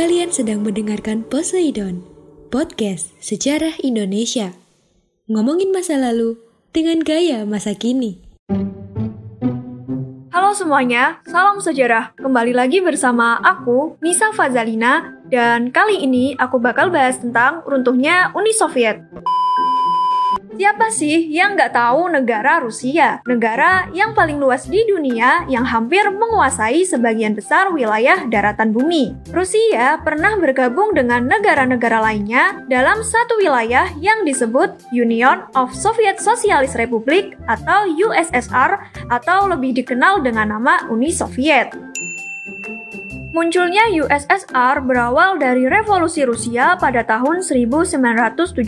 Kalian sedang mendengarkan Poseidon, podcast sejarah Indonesia. Ngomongin masa lalu dengan gaya masa kini. Halo semuanya, salam sejarah. Kembali lagi bersama aku, Nisa Fazalina, dan kali ini aku bakal bahas tentang runtuhnya Uni Soviet. Siapa sih yang nggak tahu negara Rusia? Negara yang paling luas di dunia yang hampir menguasai sebagian besar wilayah daratan bumi. Rusia pernah bergabung dengan negara-negara lainnya dalam satu wilayah yang disebut Union of Soviet Socialist Republic atau USSR atau lebih dikenal dengan nama Uni Soviet. Munculnya USSR berawal dari revolusi Rusia pada tahun 1917.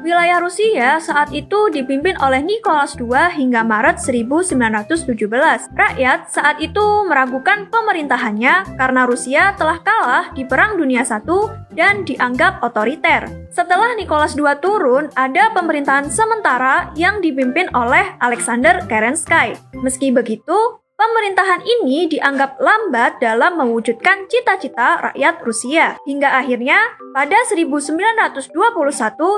Wilayah Rusia saat itu dipimpin oleh Nicholas II hingga Maret 1917. Rakyat saat itu meragukan pemerintahannya karena Rusia telah kalah di Perang Dunia I dan dianggap otoriter. Setelah Nicholas II turun, ada pemerintahan sementara yang dipimpin oleh Alexander Kerensky. Meski begitu, Pemerintahan ini dianggap lambat dalam mewujudkan cita-cita rakyat Rusia. Hingga akhirnya, pada 1921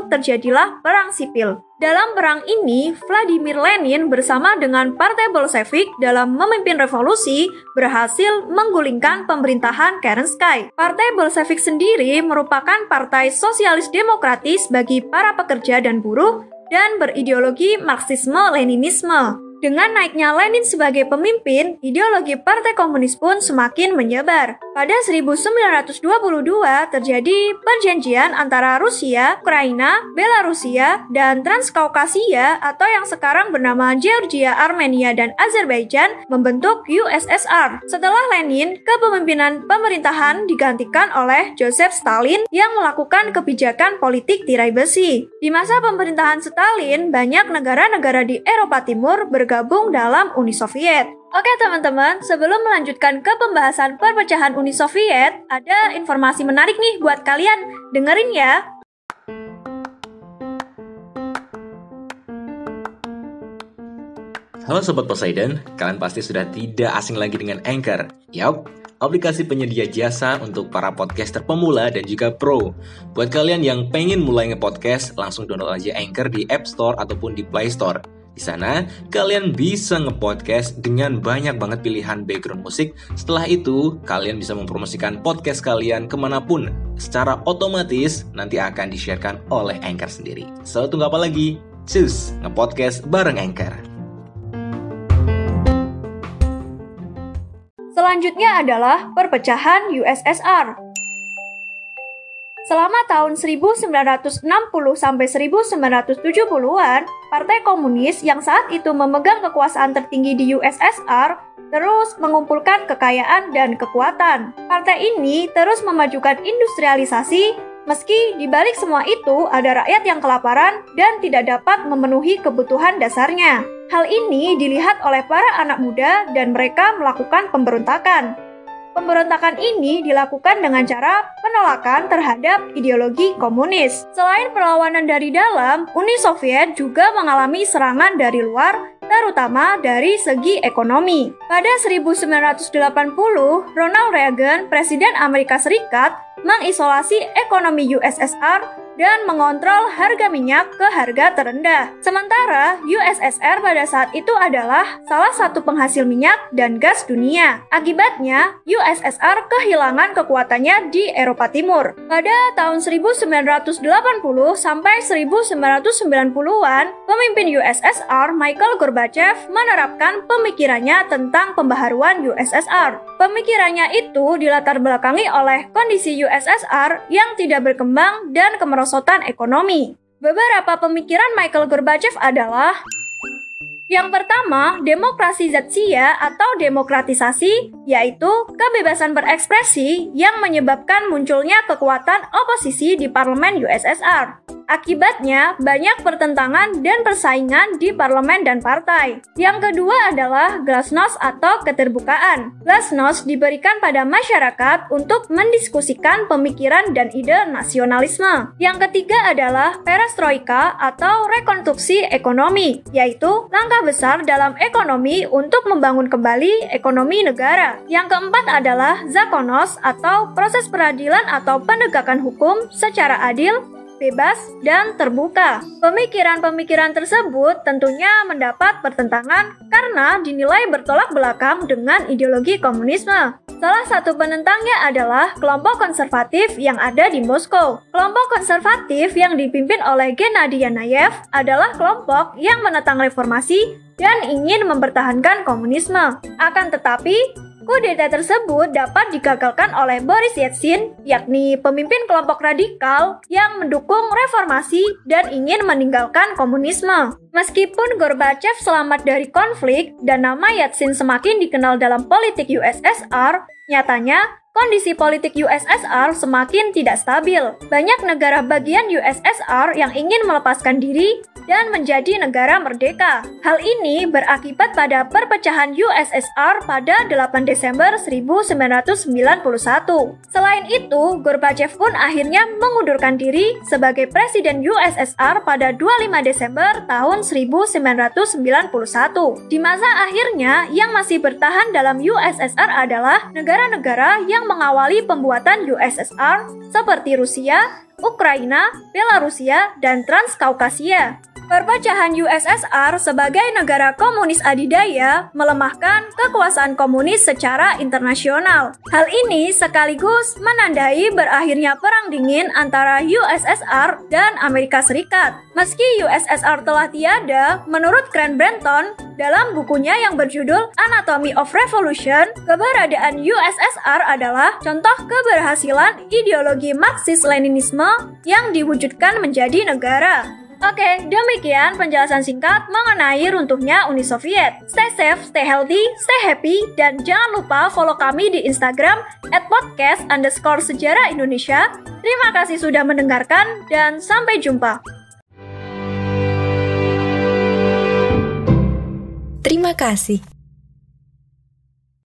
terjadilah perang sipil. Dalam perang ini, Vladimir Lenin bersama dengan Partai Bolshevik dalam memimpin revolusi berhasil menggulingkan pemerintahan Kerensky. Partai Bolshevik sendiri merupakan partai sosialis demokratis bagi para pekerja dan buruh dan berideologi Marxisme-Leninisme. Dengan naiknya Lenin sebagai pemimpin, ideologi Partai Komunis pun semakin menyebar. Pada 1922 terjadi perjanjian antara Rusia, Ukraina, Belarusia, dan Transkaukasia atau yang sekarang bernama Georgia, Armenia, dan Azerbaijan membentuk USSR. Setelah Lenin, kepemimpinan pemerintahan digantikan oleh Joseph Stalin yang melakukan kebijakan politik tirai besi. Di masa pemerintahan Stalin, banyak negara-negara di Eropa Timur ber bergabung dalam Uni Soviet. Oke teman-teman, sebelum melanjutkan ke pembahasan perpecahan Uni Soviet, ada informasi menarik nih buat kalian. Dengerin ya. Halo Sobat Poseidon, kalian pasti sudah tidak asing lagi dengan Anchor. Yap, aplikasi penyedia jasa untuk para podcaster pemula dan juga pro. Buat kalian yang pengen mulai nge-podcast, langsung download aja Anchor di App Store ataupun di Play Store. Di sana, kalian bisa nge-podcast dengan banyak banget pilihan background musik. Setelah itu, kalian bisa mempromosikan podcast kalian ke mana pun. Secara otomatis, nanti akan di-sharekan oleh Anchor sendiri. So, tunggu apa lagi? Cus, nge-podcast bareng Anchor. Selanjutnya adalah perpecahan USSR. Selama tahun 1960 sampai 1970-an, Partai Komunis yang saat itu memegang kekuasaan tertinggi di USSR terus mengumpulkan kekayaan dan kekuatan. Partai ini terus memajukan industrialisasi meski di balik semua itu ada rakyat yang kelaparan dan tidak dapat memenuhi kebutuhan dasarnya. Hal ini dilihat oleh para anak muda dan mereka melakukan pemberontakan. Pemberontakan ini dilakukan dengan cara penolakan terhadap ideologi komunis. Selain perlawanan dari dalam, Uni Soviet juga mengalami serangan dari luar, terutama dari segi ekonomi. Pada 1980, Ronald Reagan, Presiden Amerika Serikat, mengisolasi ekonomi USSR dan mengontrol harga minyak ke harga terendah. Sementara USSR pada saat itu adalah salah satu penghasil minyak dan gas dunia. Akibatnya, USSR kehilangan kekuatannya di Eropa Timur. Pada tahun 1980 sampai 1990-an, pemimpin USSR Michael Gorbachev menerapkan pemikirannya tentang pembaharuan USSR. Pemikirannya itu dilatar belakangi oleh kondisi USSR yang tidak berkembang dan kemerosotan ekonomi. Beberapa pemikiran Michael Gorbachev adalah Yang pertama, demokrasi zatsia atau demokratisasi, yaitu kebebasan berekspresi yang menyebabkan munculnya kekuatan oposisi di parlemen USSR. Akibatnya, banyak pertentangan dan persaingan di parlemen dan partai. Yang kedua adalah glasnost atau keterbukaan. Glasnost diberikan pada masyarakat untuk mendiskusikan pemikiran dan ide nasionalisme. Yang ketiga adalah perestroika atau rekonstruksi ekonomi, yaitu langkah besar dalam ekonomi untuk membangun kembali ekonomi negara. Yang keempat adalah zakonos atau proses peradilan atau penegakan hukum secara adil bebas, dan terbuka. Pemikiran-pemikiran tersebut tentunya mendapat pertentangan karena dinilai bertolak belakang dengan ideologi komunisme. Salah satu penentangnya adalah kelompok konservatif yang ada di Moskow. Kelompok konservatif yang dipimpin oleh Gennady Yanayev adalah kelompok yang menentang reformasi dan ingin mempertahankan komunisme. Akan tetapi, Kudeta tersebut dapat digagalkan oleh Boris Yeltsin, yakni pemimpin kelompok radikal yang mendukung reformasi dan ingin meninggalkan komunisme. Meskipun Gorbachev selamat dari konflik dan nama Yeltsin semakin dikenal dalam politik USSR, nyatanya kondisi politik USSR semakin tidak stabil. Banyak negara bagian USSR yang ingin melepaskan diri dan menjadi negara merdeka. Hal ini berakibat pada perpecahan USSR pada 8 Desember 1991. Selain itu, Gorbachev pun akhirnya mengundurkan diri sebagai Presiden USSR pada 25 Desember tahun 1991. Di masa akhirnya, yang masih bertahan dalam USSR adalah negara-negara yang mengawali pembuatan USSR seperti Rusia, Ukraina, Belarusia, dan Transkaukasia. Perpecahan USSR sebagai negara komunis adidaya melemahkan kekuasaan komunis secara internasional. Hal ini sekaligus menandai berakhirnya perang dingin antara USSR dan Amerika Serikat. Meski USSR telah tiada, menurut Grant Brenton, dalam bukunya yang berjudul Anatomy of Revolution, keberadaan USSR adalah contoh keberhasilan ideologi Marxis-Leninisme yang diwujudkan menjadi negara. Oke, demikian penjelasan singkat mengenai runtuhnya Uni Soviet. Stay safe, stay healthy, stay happy, dan jangan lupa follow kami di Instagram at podcast underscore sejarah Indonesia. Terima kasih sudah mendengarkan, dan sampai jumpa. Terima kasih.